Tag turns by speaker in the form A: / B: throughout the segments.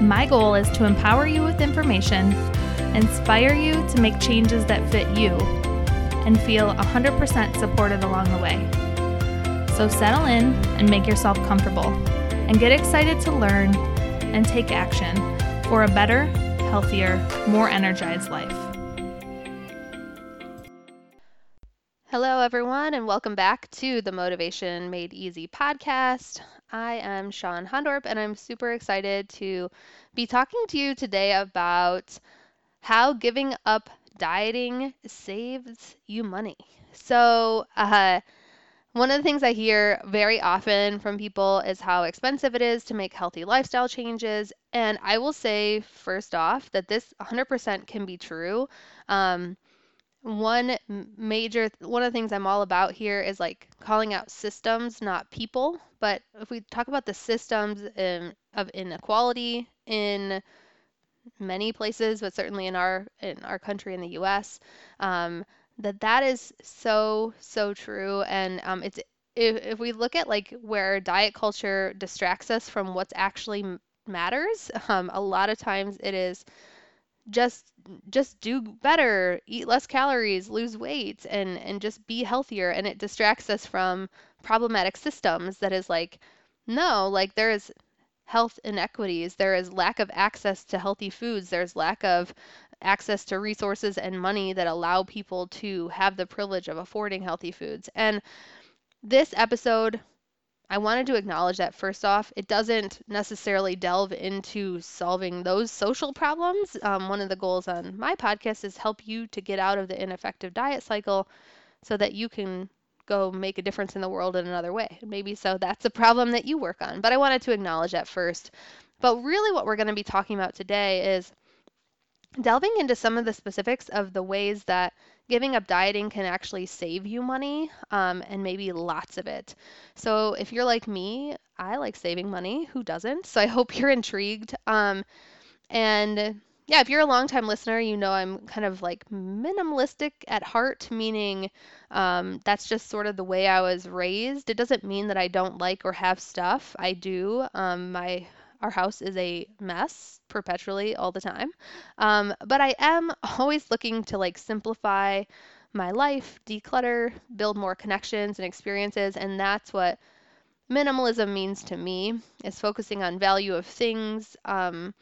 A: My goal is to empower you with information, inspire you to make changes that fit you, and feel 100% supported along the way. So settle in and make yourself comfortable, and get excited to learn and take action for a better, healthier, more energized life. Hello, everyone, and welcome back to the Motivation Made Easy podcast. I am Sean Hondorp, and I'm super excited to be talking to you today about how giving up dieting saves you money. So, uh, one of the things I hear very often from people is how expensive it is to make healthy lifestyle changes. And I will say, first off, that this 100% can be true. Um, one major one of the things I'm all about here is like calling out systems, not people. But if we talk about the systems in, of inequality in many places, but certainly in our in our country in the U.S., um, that that is so so true, and um, it's if, if we look at like where diet culture distracts us from what's actually matters, um, a lot of times it is just just do better, eat less calories, lose weight and and just be healthier. And it distracts us from problematic systems that is like no, like there is health inequities, there is lack of access to healthy foods, there's lack of access to resources and money that allow people to have the privilege of affording healthy foods. And this episode I wanted to acknowledge that first off, it doesn't necessarily delve into solving those social problems. Um, one of the goals on my podcast is help you to get out of the ineffective diet cycle so that you can go make a difference in the world in another way. Maybe so that's a problem that you work on. But I wanted to acknowledge that first. But really, what we're going to be talking about today is delving into some of the specifics of the ways that giving up dieting can actually save you money um, and maybe lots of it. So if you're like me, I like saving money. Who doesn't? So I hope you're intrigued. Um, and yeah, if you're a long-time listener, you know I'm kind of like minimalistic at heart, meaning um, that's just sort of the way I was raised. It doesn't mean that I don't like or have stuff. I do. Um, my our house is a mess perpetually all the time. Um, but I am always looking to like simplify my life, declutter, build more connections and experiences. And that's what minimalism means to me is focusing on value of things. Um,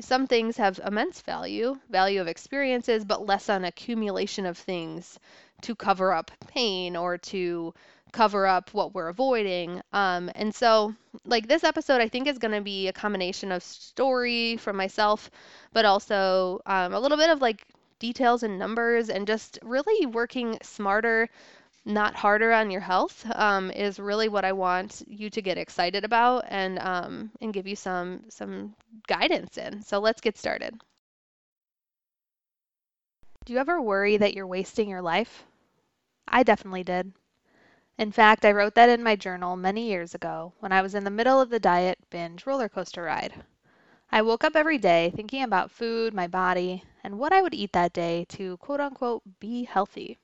A: some things have immense value, value of experiences, but less on accumulation of things to cover up pain or to cover up what we're avoiding. Um, and so, like, this episode, I think, is going to be a combination of story from myself, but also um, a little bit of like details and numbers and just really working smarter not harder on your health um, is really what I want you to get excited about and um, and give you some some guidance in. So let's get started. Do you ever worry that you're wasting your life? I definitely did. In fact, I wrote that in my journal many years ago when I was in the middle of the diet binge roller coaster ride. I woke up every day thinking about food, my body, and what I would eat that day to quote unquote be healthy.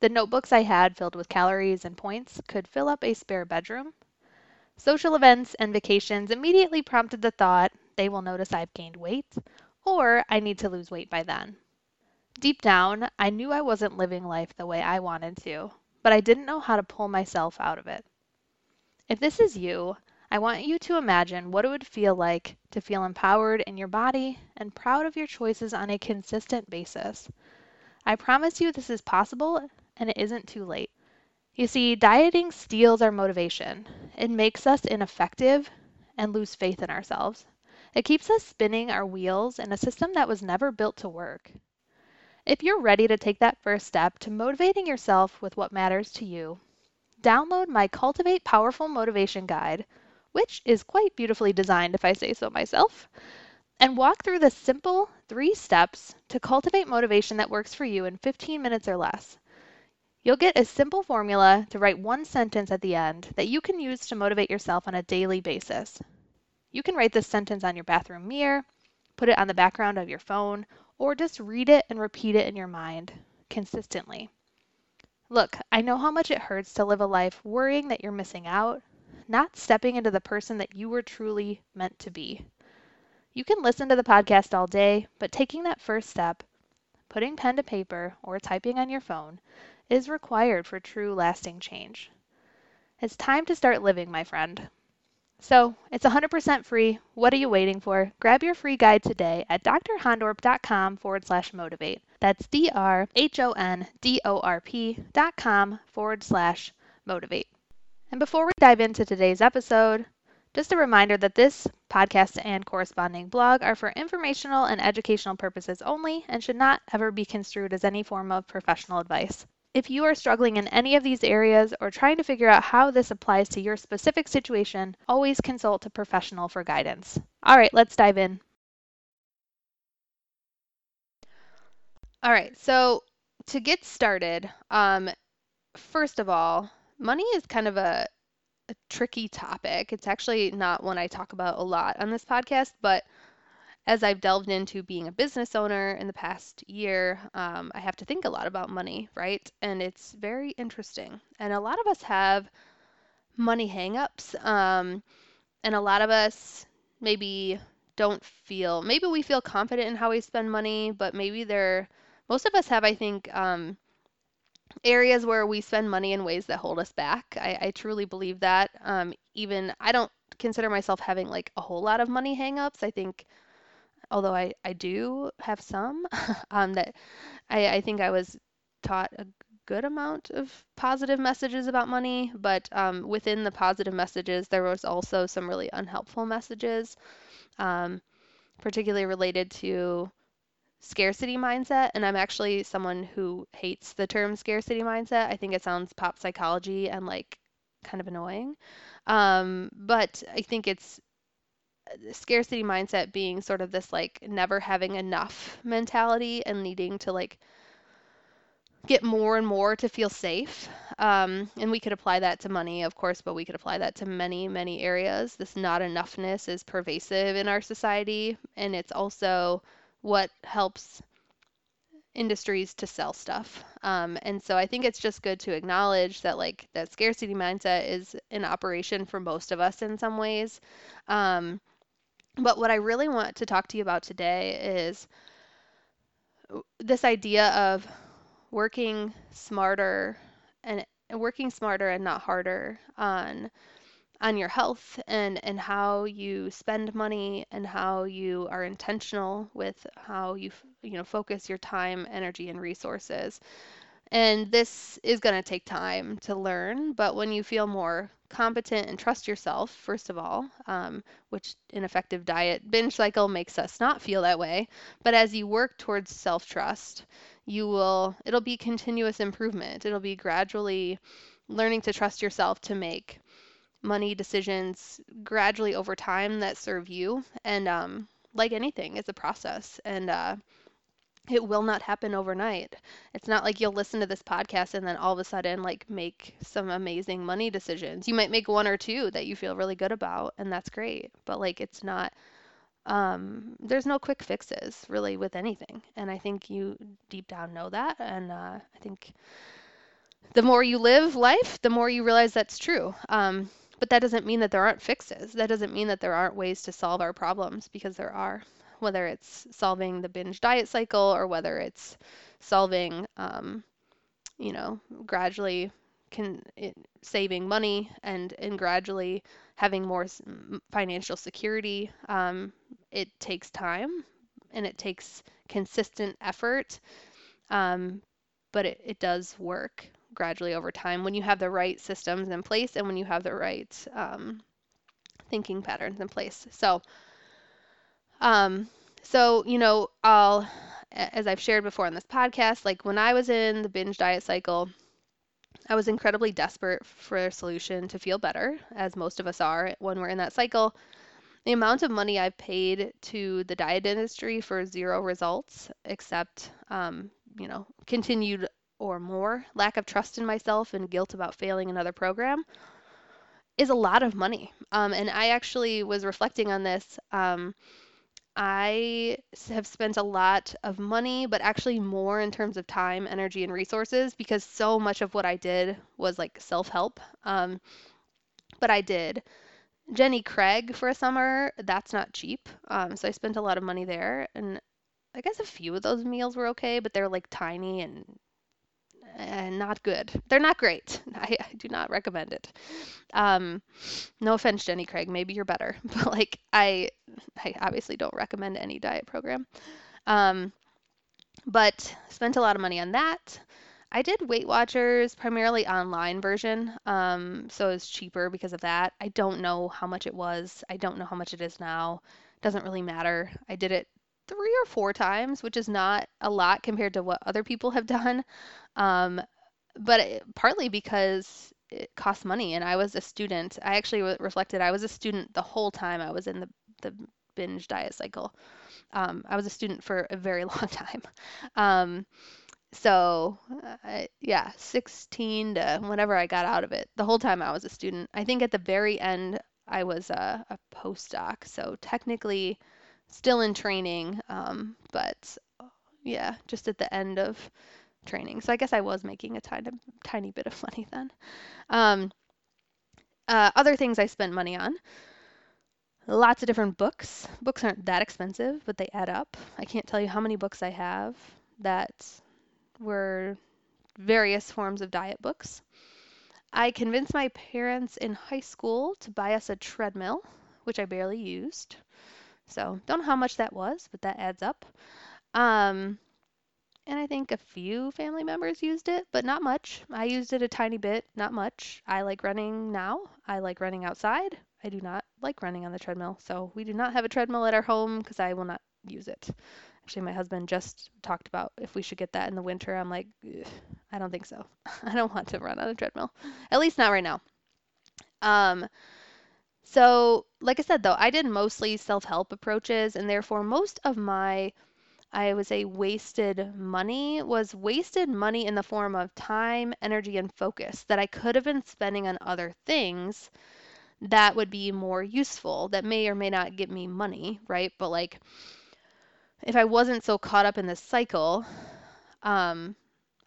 A: The notebooks I had filled with calories and points could fill up a spare bedroom. Social events and vacations immediately prompted the thought they will notice I've gained weight, or I need to lose weight by then. Deep down, I knew I wasn't living life the way I wanted to, but I didn't know how to pull myself out of it. If this is you,
B: I want you to imagine what it would feel like to feel empowered in your body and proud of your choices on a consistent basis. I promise you this is possible and it isn't too late. You see, dieting steals our motivation. It makes us ineffective and lose faith in ourselves. It keeps us spinning our wheels in a system that was never built to work. If you're ready to take that first step to motivating yourself with what matters to you, download my Cultivate Powerful Motivation Guide which is quite beautifully designed, if I say so myself, and walk through the simple three steps to cultivate motivation that works for you in 15 minutes or less. You'll get a simple formula to write one sentence at the end that you can use to motivate yourself on a daily basis. You can write this sentence on your bathroom mirror, put it on the background of your phone, or just read it and repeat it in your mind consistently. Look, I know how much it hurts to live a life worrying that you're missing out, not stepping into the person that you were truly meant to be. You can listen to the podcast all day, but taking that first step, putting pen to paper or typing on your phone, is required for true lasting change. It's time to start living, my friend. So, it's 100% free. What are you waiting for? Grab your free guide today at drhondorp.com forward slash motivate. That's D R H O N D O R P dot com forward slash motivate. And before we dive into today's episode, just a reminder that this podcast and corresponding blog are for informational and educational purposes only and should not ever be construed as any form of professional advice. If you are struggling in any of these areas or trying to figure out how this applies to your specific situation, always consult a professional for guidance. All right, let's dive in.
A: All right, so to get started, um, first of all, money is kind of a, a tricky topic. It's actually not one I talk about a lot on this podcast, but as I've delved into being a business owner in the past year, um, I have to think a lot about money, right? And it's very interesting. And a lot of us have money hangups, um, and a lot of us maybe don't feel, maybe we feel confident in how we spend money, but maybe there most of us have, I think, um, areas where we spend money in ways that hold us back. I, I truly believe that. Um, even I don't consider myself having like a whole lot of money hangups. I think, although I, I do have some, um, that I, I think I was taught a good amount of positive messages about money, but um, within the positive messages, there was also some really unhelpful messages, um, particularly related to scarcity mindset and i'm actually someone who hates the term scarcity mindset. I think it sounds pop psychology and like kind of annoying um, but i think it's scarcity mindset being sort of this like never having enough mentality and needing to like get more and more to feel safe um, and we could apply that to money of course but we could apply that to many many areas this not enoughness is pervasive in our society and it's also what helps industries to sell stuff. Um, and so I think it's just good to acknowledge that like that scarcity mindset is in operation for most of us in some ways. Um, but what I really want to talk to you about today is this idea of working smarter and working smarter and not harder on on your health and and how you spend money and how you are intentional with how you you know focus your time energy and resources. And this is going to take time to learn but when you feel more competent and trust yourself first of all um, which an effective diet binge cycle makes us not feel that way but as you work towards self-trust you will it'll be continuous improvement it'll be gradually learning to trust yourself to make money decisions gradually over time that serve you. And um, like anything, it's a process. And uh, it will not happen overnight. It's not like you'll listen to this podcast and then all of a sudden like make some amazing money decisions. You might make one or two that you feel really good about and that's great. But like it's not um there's no quick fixes really with anything. And I think you deep down know that and uh, I think the more you live life, the more you realize that's true. Um, but that doesn't mean that there aren't fixes. That doesn't mean that there aren't ways to solve our problems because there are. Whether it's solving the binge diet cycle or whether it's solving, um, you know, gradually can it, saving money and and gradually having more financial security. Um, it takes time and it takes consistent effort, um, but it, it does work gradually over time when you have the right systems in place and when you have the right um, thinking patterns in place. So, um, so you know, I'll as I've shared before on this podcast, like when I was in the binge diet cycle, I was incredibly desperate for a solution to feel better, as most of us are when we're in that cycle. The amount of money I've paid to the diet industry for zero results, except, um, you know, continued or more lack of trust in myself and guilt about failing another program, is a lot of money. Um, and I actually was reflecting on this. Um, I have spent a lot of money, but actually more in terms of time, energy, and resources because so much of what I did was like self help. Um, but I did Jenny Craig for a summer. That's not cheap. Um, so I spent a lot of money there. And I guess a few of those meals were okay, but they're like tiny and and not good. They're not great. I, I do not recommend it. Um, no offense, Jenny Craig. Maybe you're better, but like I, I obviously don't recommend any diet program. Um, but spent a lot of money on that. I did Weight Watchers primarily online version, um, so it's cheaper because of that. I don't know how much it was. I don't know how much it is now. Doesn't really matter. I did it three or four times, which is not a lot compared to what other people have done. Um, but it, partly because it costs money, and I was a student. I actually reflected I was a student the whole time I was in the the binge diet cycle. Um, I was a student for a very long time. Um, so uh, yeah, 16 to whenever I got out of it. The whole time I was a student. I think at the very end I was a, a postdoc. So technically still in training, um, but yeah, just at the end of training. So I guess I was making a tiny, tiny bit of money then. Um, uh, other things I spent money on. Lots of different books. Books aren't that expensive, but they add up. I can't tell you how many books I have that were various forms of diet books. I convinced my parents in high school to buy us a treadmill, which I barely used. So don't know how much that was, but that adds up. Um, and I think a few family members used it, but not much. I used it a tiny bit, not much. I like running now. I like running outside. I do not like running on the treadmill. So we do not have a treadmill at our home because I will not use it. Actually, my husband just talked about if we should get that in the winter. I'm like, I don't think so. I don't want to run on a treadmill, at least not right now. Um, so, like I said, though, I did mostly self help approaches, and therefore, most of my, I would say, wasted money was wasted money in the form of time, energy, and focus that I could have been spending on other things that would be more useful, that may or may not get me money, right? But like, if I wasn't so caught up in this cycle, um,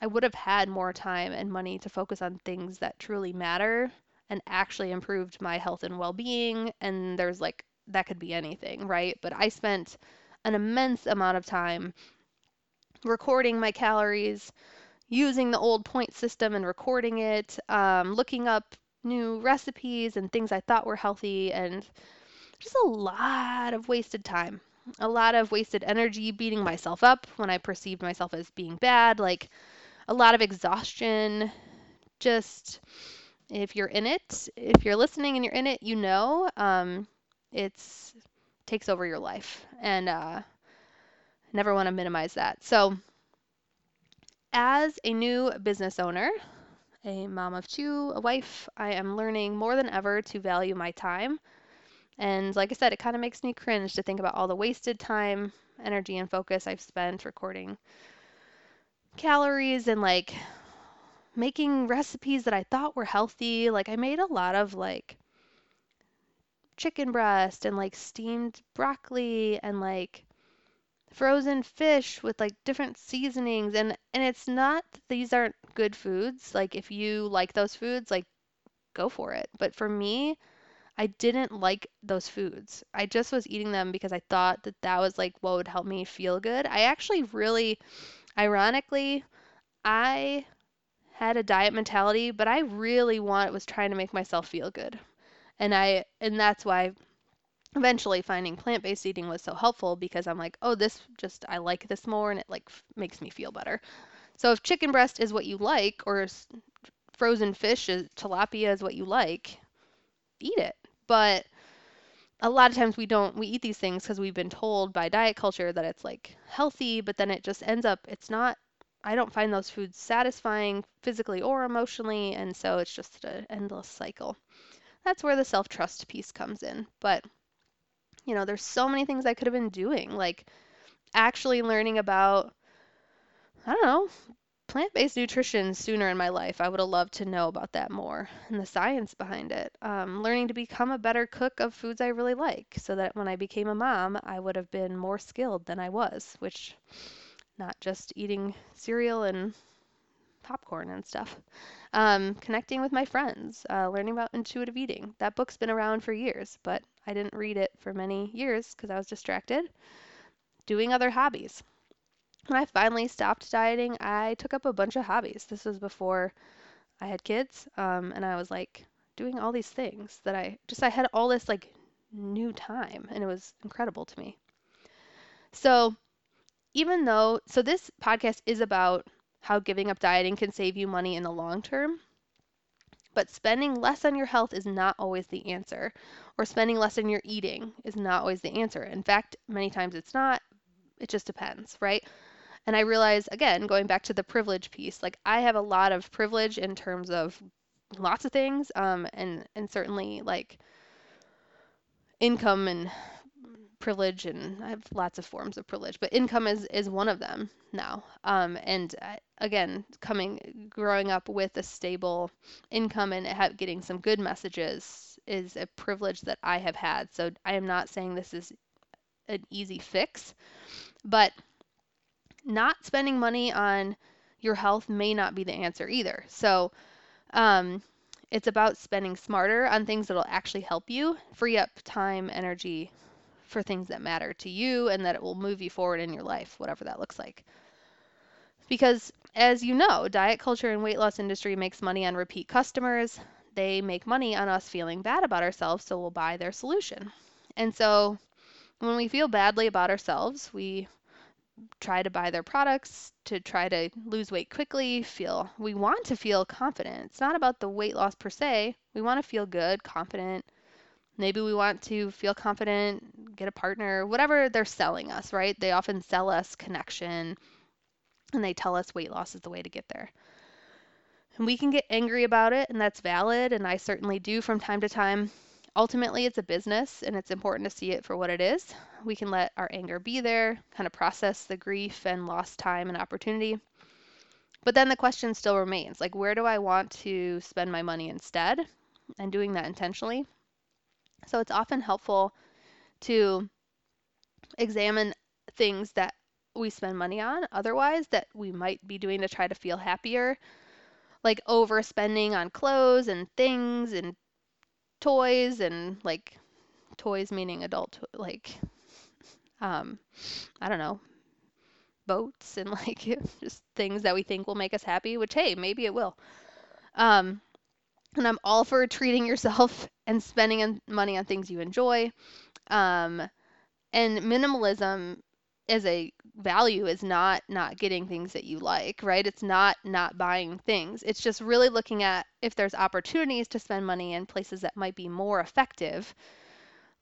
A: I would have had more time and money to focus on things that truly matter and actually improved my health and well-being and there's like that could be anything, right? But I spent an immense amount of time recording my calories, using the old point system and recording it, um, looking up new recipes and things I thought were healthy, and just a lot of wasted time. A lot of wasted energy beating myself up when I perceived myself as being bad, like a lot of exhaustion, just if you're in it, if you're listening and you're in it, you know um, it's takes over your life, and uh, never want to minimize that. So, as a new business owner, a mom of two, a wife, I am learning more than ever to value my time. And like I said, it kind of makes me cringe to think about all the wasted time, energy, and focus I've spent recording calories and like making recipes that I thought were healthy. Like I made a lot of like chicken breast and like steamed broccoli and like frozen fish with like different seasonings and and it's not these aren't good foods. Like if you like those foods, like go for it. But for me, I didn't like those foods. I just was eating them because I thought that that was like what would help me feel good. I actually really ironically I had a diet mentality, but I really want was trying to make myself feel good. And I and that's why eventually finding plant-based eating was so helpful because I'm like, "Oh, this just I like this more and it like f- makes me feel better." So if chicken breast is what you like or frozen fish is tilapia is what you like, eat it. But a lot of times we don't we eat these things because we've been told by diet culture that it's like healthy, but then it just ends up it's not I don't find those foods satisfying physically or emotionally, and so it's just an endless cycle. That's where the self-trust piece comes in. But, you know, there's so many things I could have been doing, like actually learning about I don't know, plant-based nutrition sooner in my life. I would have loved to know about that more and the science behind it. Um, learning to become a better cook of foods I really like, so that when I became a mom, I would have been more skilled than I was, which not just eating cereal and popcorn and stuff. Um, connecting with my friends, uh, learning about intuitive eating. That book's been around for years, but I didn't read it for many years because I was distracted. Doing other hobbies. When I finally stopped dieting, I took up a bunch of hobbies. This was before I had kids, um, and I was like doing all these things that I just I had all this like new time, and it was incredible to me. So even though, so this podcast is about how giving up dieting can save you money in the long term, but spending less on your health is not always the answer, or spending less on your eating is not always the answer. In fact, many times it's not. It just depends, right? And I realize, again, going back to the privilege piece, like I have a lot of privilege in terms of lots of things, um, and and certainly like income and privilege, and I have lots of forms of privilege, but income is is one of them now. Um, and I, again, coming growing up with a stable income and getting some good messages is a privilege that I have had. So I am not saying this is an easy fix, but not spending money on your health may not be the answer either. So, um, it's about spending smarter on things that'll actually help you free up time, energy for things that matter to you and that it will move you forward in your life, whatever that looks like. Because as you know, diet culture and weight loss industry makes money on repeat customers. They make money on us feeling bad about ourselves, so we'll buy their solution. And so when we feel badly about ourselves, we try to buy their products to try to lose weight quickly, feel we want to feel confident. It's not about the weight loss per se. We want to feel good, confident. Maybe we want to feel confident, get a partner, whatever they're selling us, right? They often sell us connection and they tell us weight loss is the way to get there. And we can get angry about it, and that's valid, and I certainly do from time to time. Ultimately, it's a business, and it's important to see it for what it is. We can let our anger be there, kind of process the grief and lost time and opportunity. But then the question still remains like, where do I want to spend my money instead? And doing that intentionally. So it's often helpful to examine things that we spend money on otherwise that we might be doing to try to feel happier, like overspending on clothes and things and toys and like toys meaning adult like um I don't know, boats and like just things that we think will make us happy, which hey, maybe it will. Um and I'm all for treating yourself and spending money on things you enjoy. Um and minimalism as a value is not not getting things that you like, right? It's not not buying things. It's just really looking at if there's opportunities to spend money in places that might be more effective,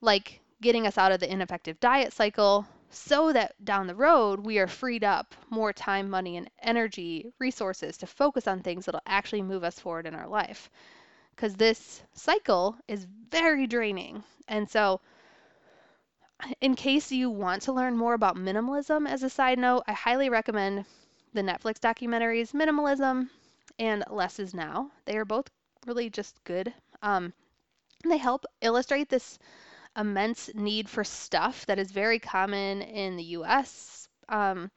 A: like getting us out of the ineffective diet cycle so that down the road we are freed up more time, money and energy, resources to focus on things that'll actually move us forward in our life. Cuz this cycle is very draining. And so in case you want to learn more about minimalism, as a side note, I highly recommend the Netflix documentaries Minimalism and Less is Now. They are both really just good. Um, they help illustrate this immense need for stuff that is very common in the US, um,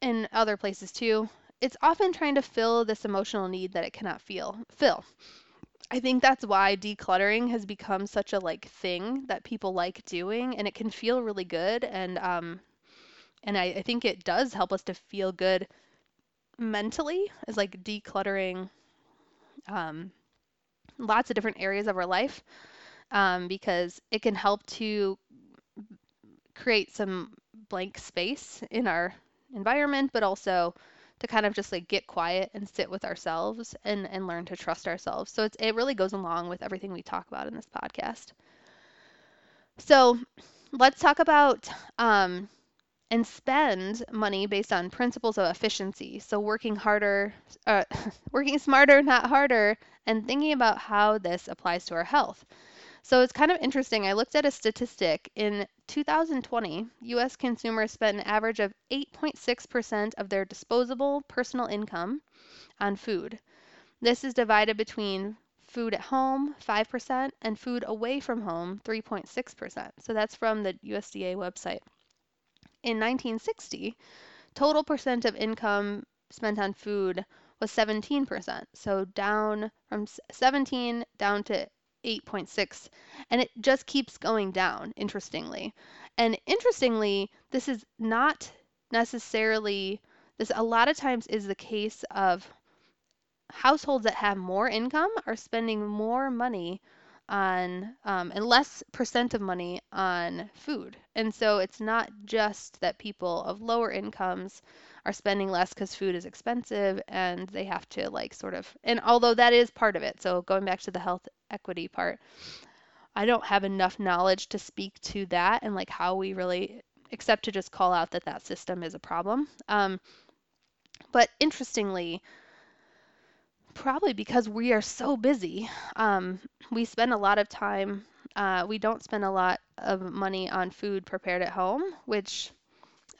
A: in other places too. It's often trying to fill this emotional need that it cannot feel fill. I think that's why decluttering has become such a like thing that people like doing and it can feel really good and um and I, I think it does help us to feel good mentally is like decluttering um, lots of different areas of our life um, because it can help to create some blank space in our environment, but also to kind of just like get quiet and sit with ourselves and, and learn to trust ourselves. So it's, it really goes along with everything we talk about in this podcast. So let's talk about um, and spend money based on principles of efficiency. So working harder, uh, working smarter, not harder, and thinking about how this applies to our health. So it's kind of interesting. I looked at a statistic. In 2020, US consumers spent an average of 8.6% of their disposable personal income on food. This is divided between food at home, 5%, and food away from home, 3.6%. So that's from the USDA website. In 1960, total percent of income spent on food was 17%. So down from 17 down to 8.6 and it just keeps going down interestingly. And interestingly this is not necessarily this a lot of times is the case of households that have more income are spending more money on um, and less percent of money on food. And so it's not just that people of lower incomes are spending less because food is expensive and they have to like sort of and although that is part of it so going back to the health equity part i don't have enough knowledge to speak to that and like how we really except to just call out that that system is a problem. Um, but interestingly probably because we are so busy um, we spend a lot of time uh, we don't spend a lot of money on food prepared at home which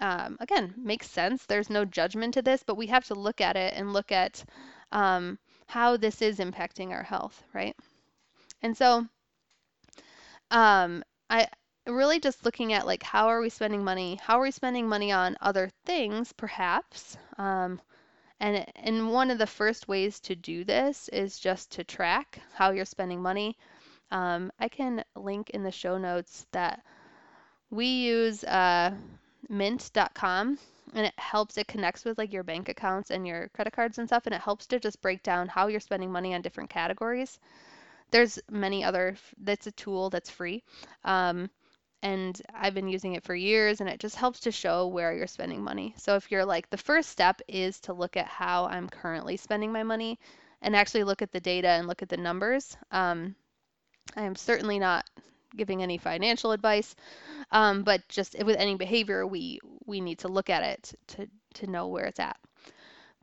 A: um, again makes sense there's no judgment to this but we have to look at it and look at um, how this is impacting our health right and so um, I really just looking at like how are we spending money? How are we spending money on other things, perhaps? And and one of the first ways to do this is just to track how you're spending money. Um, I can link in the show notes that we use uh, mint.com and it helps it connects with like your bank accounts and your credit cards and stuff and it helps to just break down how you're spending money on different categories there's many other that's a tool that's free um, and i've been using it for years and it just helps to show where you're spending money. So if you're like the first step is to look at how i'm currently spending my money and actually look at the data and look at the numbers um, i am certainly not giving any financial advice um, but just with any behavior we we need to look at it to to know where it's at.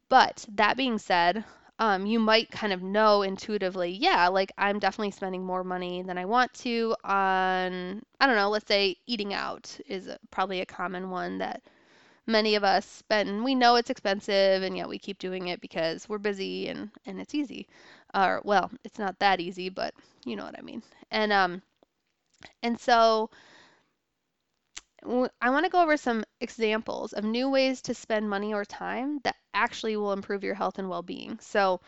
A: But that being said um, you might kind of know intuitively, yeah, like I'm definitely spending more money than I want to on, I don't know, let's say eating out is probably a common one that many of us spend. We know it's expensive and yet we keep doing it because we're busy and, and it's easy. Or, well, it's not that easy, but you know what I mean. And, um, and so I want to go over some examples of new ways to spend money or time that actually will improve your health and well-being. So,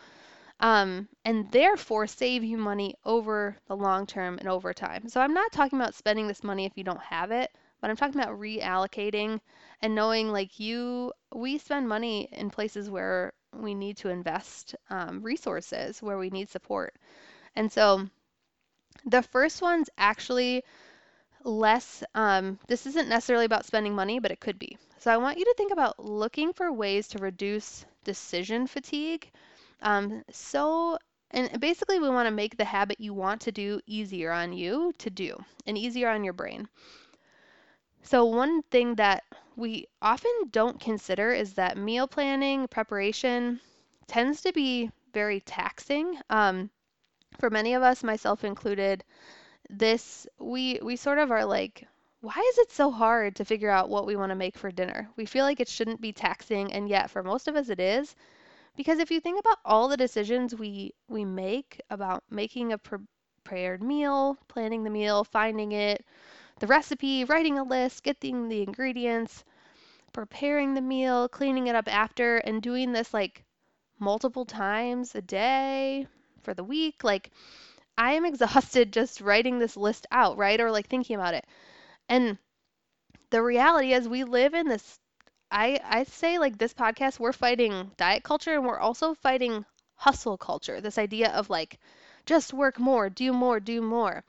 A: um, and therefore save you money over the long term and over time. So I'm not talking about spending this money if you don't have it, but I'm talking about reallocating and knowing like you, we spend money in places where we need to invest um, resources, where we need support. And so the first one's actually less, um, this isn't necessarily about spending money, but it could be. So I want you to think about looking for ways to reduce decision fatigue. Um, so, and basically, we want to make the habit you want to do easier on you to do and easier on your brain. So, one thing that we often don't consider is that meal planning, preparation tends to be very taxing. Um, for many of us, myself included, this we we sort of are like why is it so hard to figure out what we want to make for dinner? We feel like it shouldn't be taxing and yet for most of us it is. Because if you think about all the decisions we we make about making a prepared meal, planning the meal, finding it, the recipe, writing a list, getting the ingredients, preparing the meal, cleaning it up after and doing this like multiple times a day for the week, like I am exhausted just writing this list out, right? Or like thinking about it. And the reality is we live in this I I say like this podcast we're fighting diet culture and we're also fighting hustle culture. This idea of like just work more, do more, do more.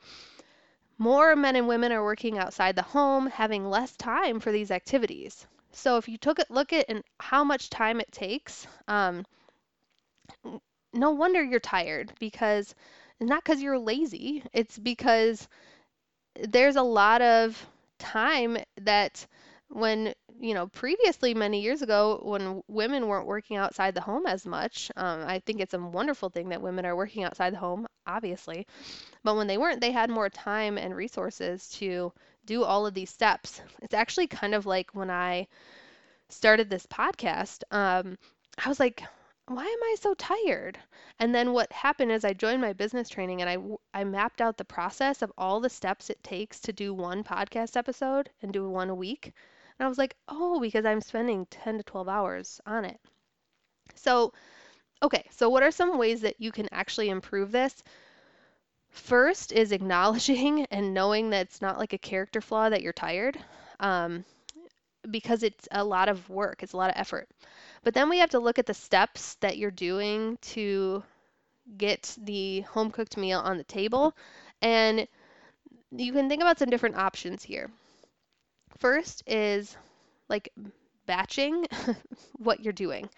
A: More men and women are working outside the home, having less time for these activities. So if you took a look at and how much time it takes, um, no wonder you're tired because it's not because you're lazy. It's because there's a lot of time that when you know previously many years ago when women weren't working outside the home as much um, i think it's a wonderful thing that women are working outside the home obviously but when they weren't they had more time and resources to do all of these steps it's actually kind of like when i started this podcast um, i was like why am I so tired? And then what happened is I joined my business training and I, I mapped out the process of all the steps it takes to do one podcast episode and do one a week. And I was like, oh, because I'm spending 10 to 12 hours on it. So, okay, so what are some ways that you can actually improve this? First is acknowledging and knowing that it's not like a character flaw that you're tired, um, because it's a lot of work, it's a lot of effort. But then we have to look at the steps that you're doing to get the home cooked meal on the table. And you can think about some different options here. First is like batching what you're doing.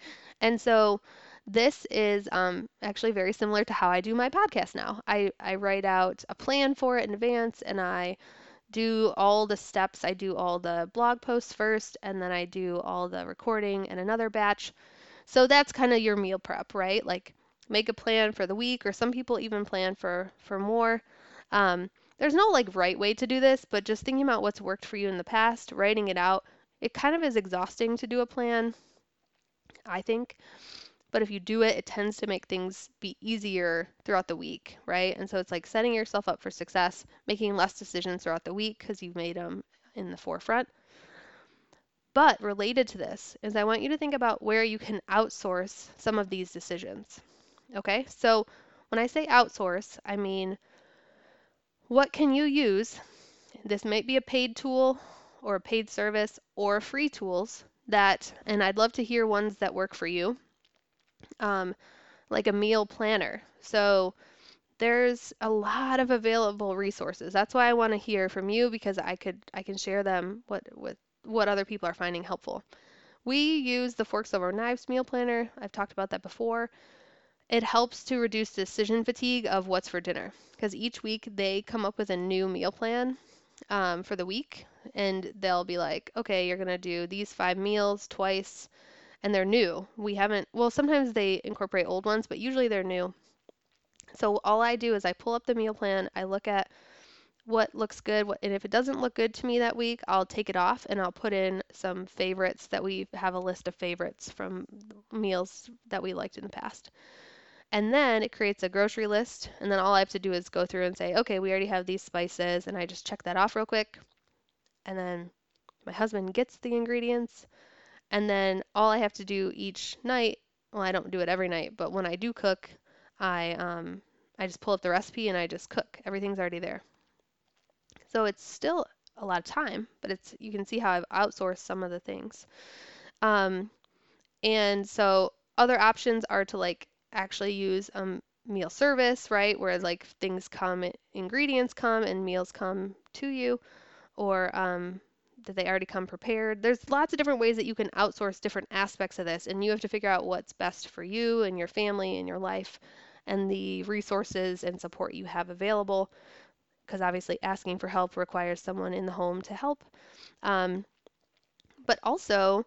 A: And so this is um, actually very similar to how I do my podcast now. I, I write out a plan for it in advance and I do all the steps. I do all the blog posts first, and then I do all the recording and another batch. So that's kind of your meal prep, right? Like make a plan for the week, or some people even plan for for more. Um, there's no like right way to do this, but just thinking about what's worked for you in the past, writing it out, it kind of is exhausting to do a plan, I think. But if you do it, it tends to make things be easier throughout the week, right? And so it's like setting yourself up for success, making less decisions throughout the week because you've made them in the forefront. But related to this is I want you to think about where you can outsource some of these decisions. Okay? So when I say outsource, I mean what can you use? This might be a paid tool or a paid service or free tools that, and I'd love to hear ones that work for you um, like a meal planner. So there's a lot of available resources. That's why I want to hear from you because I could I can share them what with what other people are finding helpful. We use the Forks Over Knives meal planner. I've talked about that before. It helps to reduce decision fatigue of what's for dinner because each week they come up with a new meal plan um, for the week and they'll be like, okay, you're going to do these five meals twice and they're new. We haven't, well, sometimes they incorporate old ones, but usually they're new. So all I do is I pull up the meal plan, I look at what looks good, what, and if it doesn't look good to me that week, I'll take it off and I'll put in some favorites that we have a list of favorites from meals that we liked in the past. And then it creates a grocery list, and then all I have to do is go through and say, okay, we already have these spices, and I just check that off real quick. And then my husband gets the ingredients. And then all I have to do each night, well, I don't do it every night, but when I do cook, I um, I just pull up the recipe and I just cook. Everything's already there. So it's still a lot of time, but it's you can see how I've outsourced some of the things. Um, and so other options are to like actually use um, meal service, right? Where like things come, ingredients come, and meals come to you, or um, that they already come prepared. There's lots of different ways that you can outsource different aspects of this, and you have to figure out what's best for you and your family and your life and the resources and support you have available. Because obviously, asking for help requires someone in the home to help. Um, but also,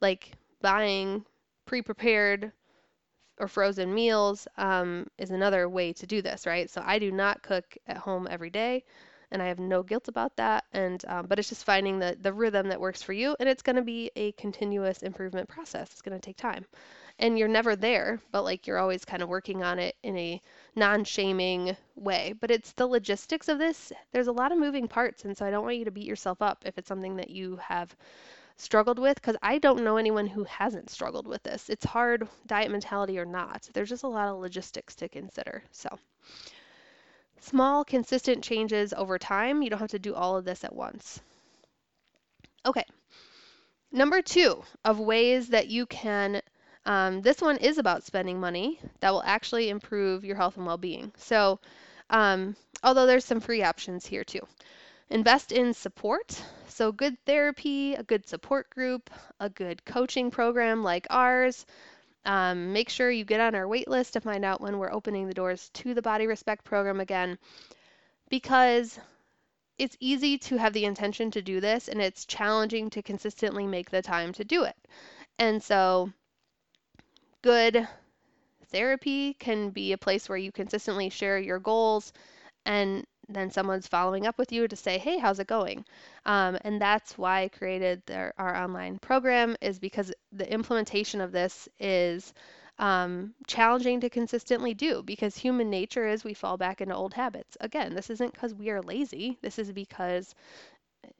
A: like buying pre prepared or frozen meals um, is another way to do this, right? So I do not cook at home every day and I have no guilt about that. And um, but it's just finding the the rhythm that works for you, and it's going to be a continuous improvement process. It's going to take time, and you're never there, but like you're always kind of working on it in a non-shaming way. But it's the logistics of this. There's a lot of moving parts, and so I don't want you to beat yourself up if it's something that you have struggled with because I don't know anyone who hasn't struggled with this. It's hard, diet mentality or not. There's just a lot of logistics to consider. So. Small, consistent changes over time. You don't have to do all of this at once. Okay. Number two of ways that you can, um, this one is about spending money that will actually improve your health and well being. So, um, although there's some free options here too. Invest in support. So, good therapy, a good support group, a good coaching program like ours. Um, make sure you get on our wait list to find out when we're opening the doors to the Body Respect program again because it's easy to have the intention to do this and it's challenging to consistently make the time to do it. And so, good therapy can be a place where you consistently share your goals and then someone's following up with you to say, hey, how's it going? Um, and that's why I created our online program is because the implementation of this is um, challenging to consistently do because human nature is we fall back into old habits. Again, this isn't because we are lazy, this is because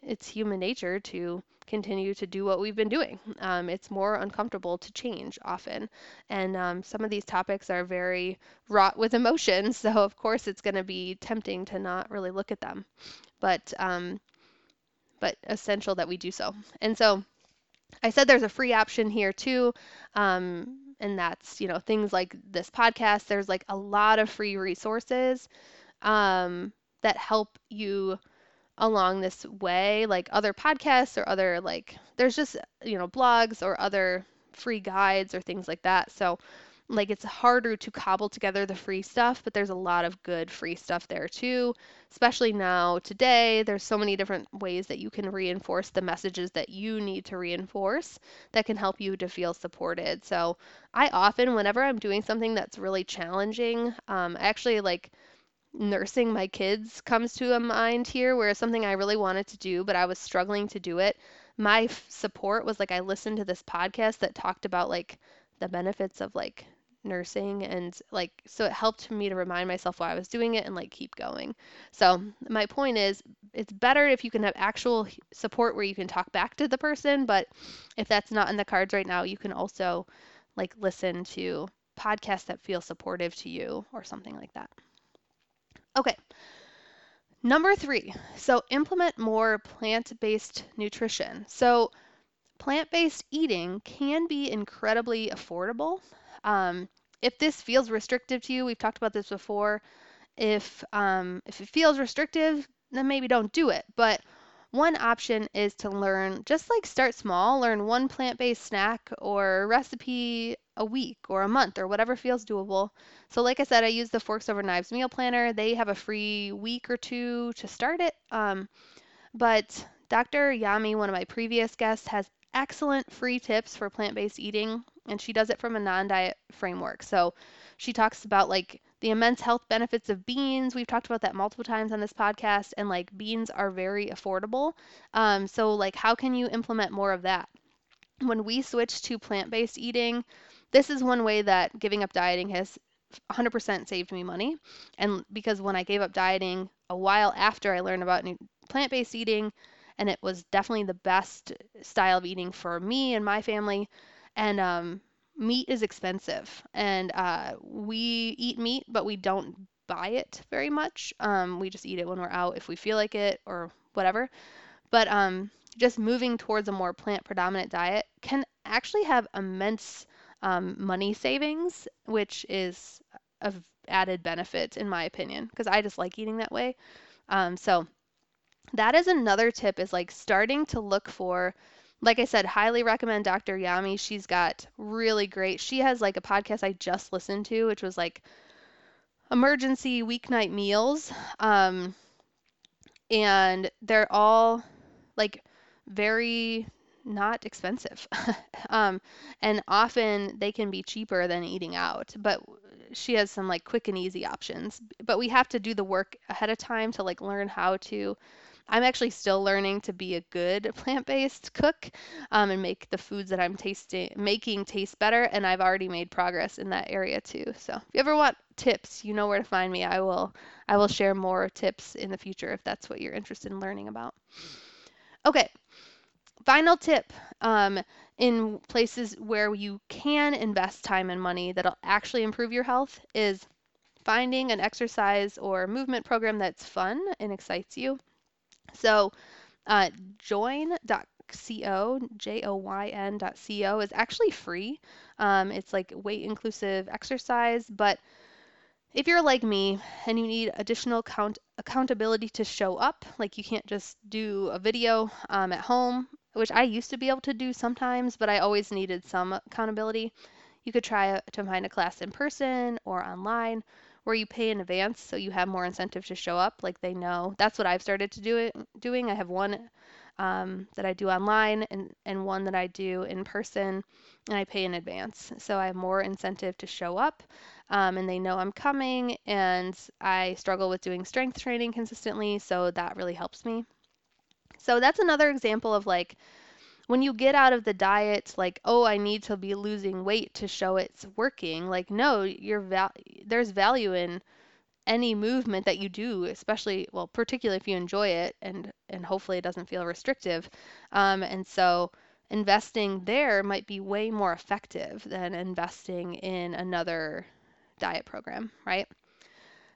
A: it's human nature to continue to do what we've been doing. Um, it's more uncomfortable to change often. And um, some of these topics are very wrought with emotion. So, of course, it's going to be tempting to not really look at them. But, um, but essential that we do so. And so I said there's a free option here too. Um, and that's you know things like this podcast there's like a lot of free resources um, that help you along this way like other podcasts or other like there's just you know blogs or other free guides or things like that so like it's harder to cobble together the free stuff, but there's a lot of good free stuff there too. Especially now today, there's so many different ways that you can reinforce the messages that you need to reinforce that can help you to feel supported. So I often, whenever I'm doing something that's really challenging, um, actually like nursing my kids comes to a mind here where something I really wanted to do, but I was struggling to do it. My f- support was like I listened to this podcast that talked about like the benefits of like nursing and like so it helped me to remind myself why I was doing it and like keep going. So my point is it's better if you can have actual support where you can talk back to the person, but if that's not in the cards right now, you can also like listen to podcasts that feel supportive to you or something like that. Okay. Number 3. So implement more plant-based nutrition. So plant-based eating can be incredibly affordable. Um, if this feels restrictive to you, we've talked about this before. If um, if it feels restrictive, then maybe don't do it. But one option is to learn, just like start small, learn one plant-based snack or recipe a week or a month or whatever feels doable. So, like I said, I use the Forks Over Knives meal planner. They have a free week or two to start it. Um, but Dr. Yami, one of my previous guests, has excellent free tips for plant-based eating and she does it from a non-diet framework. So she talks about like the immense health benefits of beans. We've talked about that multiple times on this podcast, and like beans are very affordable. Um, so like, how can you implement more of that? When we switched to plant-based eating, this is one way that giving up dieting has 100% saved me money. And because when I gave up dieting a while after I learned about plant-based eating, and it was definitely the best style of eating for me and my family and um, meat is expensive, and uh, we eat meat, but we don't buy it very much. Um, we just eat it when we're out if we feel like it or whatever. But um, just moving towards a more plant predominant diet can actually have immense um, money savings, which is of added benefit in my opinion, because I just like eating that way. Um, so that is another tip is like starting to look for like I said, highly recommend Dr. Yami. She's got really great. She has like a podcast I just listened to, which was like emergency weeknight meals. Um, and they're all like very not expensive. um, and often they can be cheaper than eating out, but she has some like quick and easy options. But we have to do the work ahead of time to like learn how to I'm actually still learning to be a good plant-based cook um, and make the foods that I'm tasting making taste better. And I've already made progress in that area too. So if you ever want tips, you know where to find me. I will I will share more tips in the future if that's what you're interested in learning about. Okay, final tip. Um, in places where you can invest time and money that'll actually improve your health is finding an exercise or movement program that's fun and excites you. So uh, Joyn .co, J-O-Y-N dot C-O is actually free. Um, it's like weight inclusive exercise, but if you're like me and you need additional count accountability to show up, like you can't just do a video um, at home, which I used to be able to do sometimes, but I always needed some accountability. You could try to find a class in person or online where you pay in advance so you have more incentive to show up like they know. That's what i've started to do it doing. I have one um, that i do online and, and one that i do in person and i pay in advance. So i have more incentive to show up um, and they know i'm coming and i struggle with doing strength training consistently so that really helps me so that's another example of like when you get out of the diet like oh i need to be losing weight to show it's working like no you're val- there's value in any movement that you do especially well particularly if you enjoy it and and hopefully it doesn't feel restrictive um, and so investing there might be way more effective than investing in another diet program right?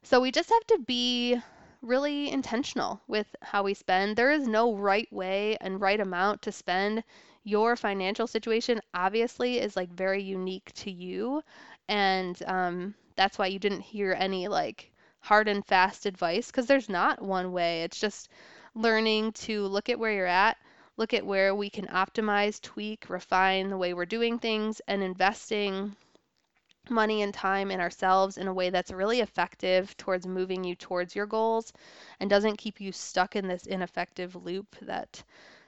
A: So we just have to be really intentional with how we spend. There is no right way and right amount to spend. Your financial situation obviously is like very unique to you. And um, that's why you didn't hear any like hard and fast advice because there's not one way. It's just learning to look at where you're at, look at where we can optimize, tweak, refine the way we're doing things, and investing money and time and ourselves in a way that's really effective towards moving you towards your goals and doesn't keep you stuck in this ineffective loop that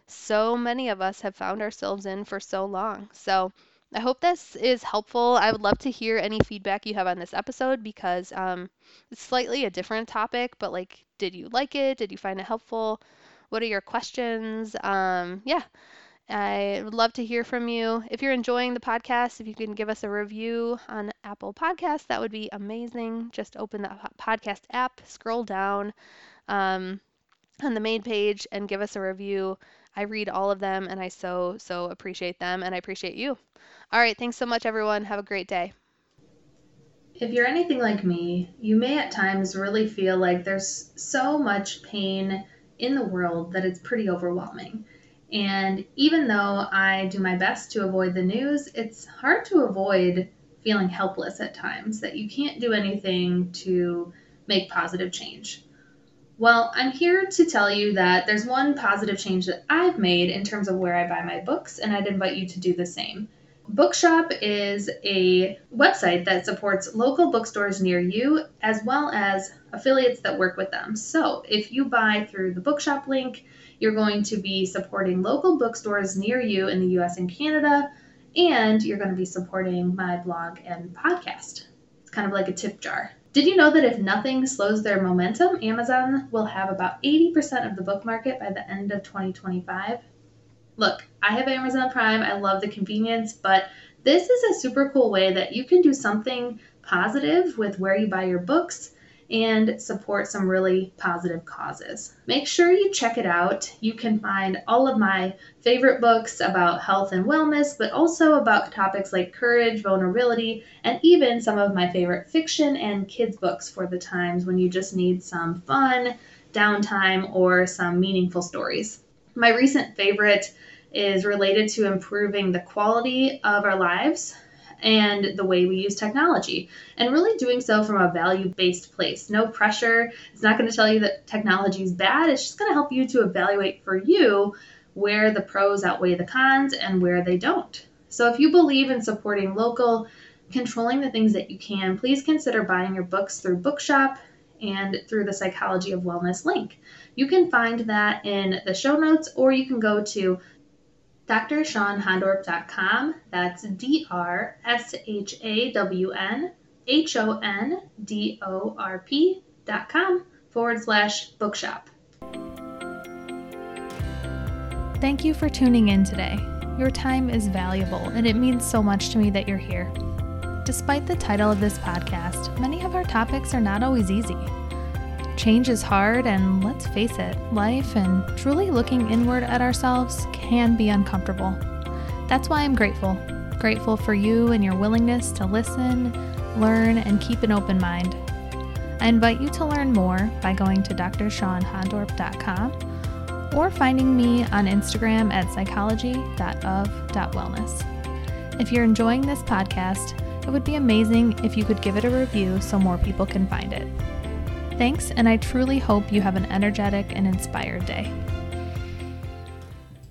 A: so many of us have found ourselves in for so long. So, I hope this is helpful. I would love to hear any feedback you have on this episode because um, it's slightly a different topic, but like, did you like it? Did you find it helpful? What are your questions? Um, yeah, I would love to hear from you. If you're enjoying the podcast, if you can give us a review on Apple Podcasts, that would be amazing. Just open the podcast app, scroll down um, on the main page, and give us a review. I read all of them and I so, so appreciate them and I appreciate you. All right. Thanks so much, everyone. Have a great day.
C: If you're anything like me, you may at times really feel like there's so much pain in the world that it's pretty overwhelming. And even though I do my best to avoid the news, it's hard to avoid feeling helpless at times that you can't do anything to make positive change. Well, I'm here to tell you that there's one positive change that I've made in terms of where I buy my books, and I'd invite you to do the same. Bookshop is a website that supports local bookstores near you as well as affiliates that work with them. So if you buy through the Bookshop link, you're going to be supporting local bookstores near you in the US and Canada, and you're going to be supporting my blog and podcast. It's kind of like a tip jar. Did you know that if nothing slows their momentum, Amazon will have about 80% of the book market by the end of 2025? Look, I have Amazon Prime. I love the convenience, but this is a super cool way that you can do something positive with where you buy your books and support some really positive causes. Make sure you check it out. You can find all of my favorite books about health and wellness, but also about topics like courage, vulnerability, and even some of my favorite fiction and kids' books for the times when you just need some fun, downtime, or some meaningful stories. My recent favorite is related to improving the quality of our lives and the way we use technology, and really doing so from a value based place. No pressure. It's not going to tell you that technology is bad, it's just going to help you to evaluate for you where the pros outweigh the cons and where they don't. So if you believe in supporting local, controlling the things that you can, please consider buying your books through Bookshop and through the Psychology of Wellness link. You can find that in the show notes, or you can go to drshawnhondorp.com. That's D R S H A W N H O N D O R P.com forward slash bookshop.
B: Thank you for tuning in today. Your time is valuable, and it means so much to me that you're here. Despite the title of this podcast, many of our topics are not always easy. Change is hard, and let's face it, life and truly looking inward at ourselves can be uncomfortable. That's why I'm grateful. Grateful for you and your willingness to listen, learn, and keep an open mind. I invite you to learn more by going to drshawnhondorp.com
A: or finding me on Instagram at psychology.of.wellness. If you're enjoying this podcast, it would be amazing if you could give it a review so more people can find it. Thanks, and I truly hope you have an energetic and inspired day.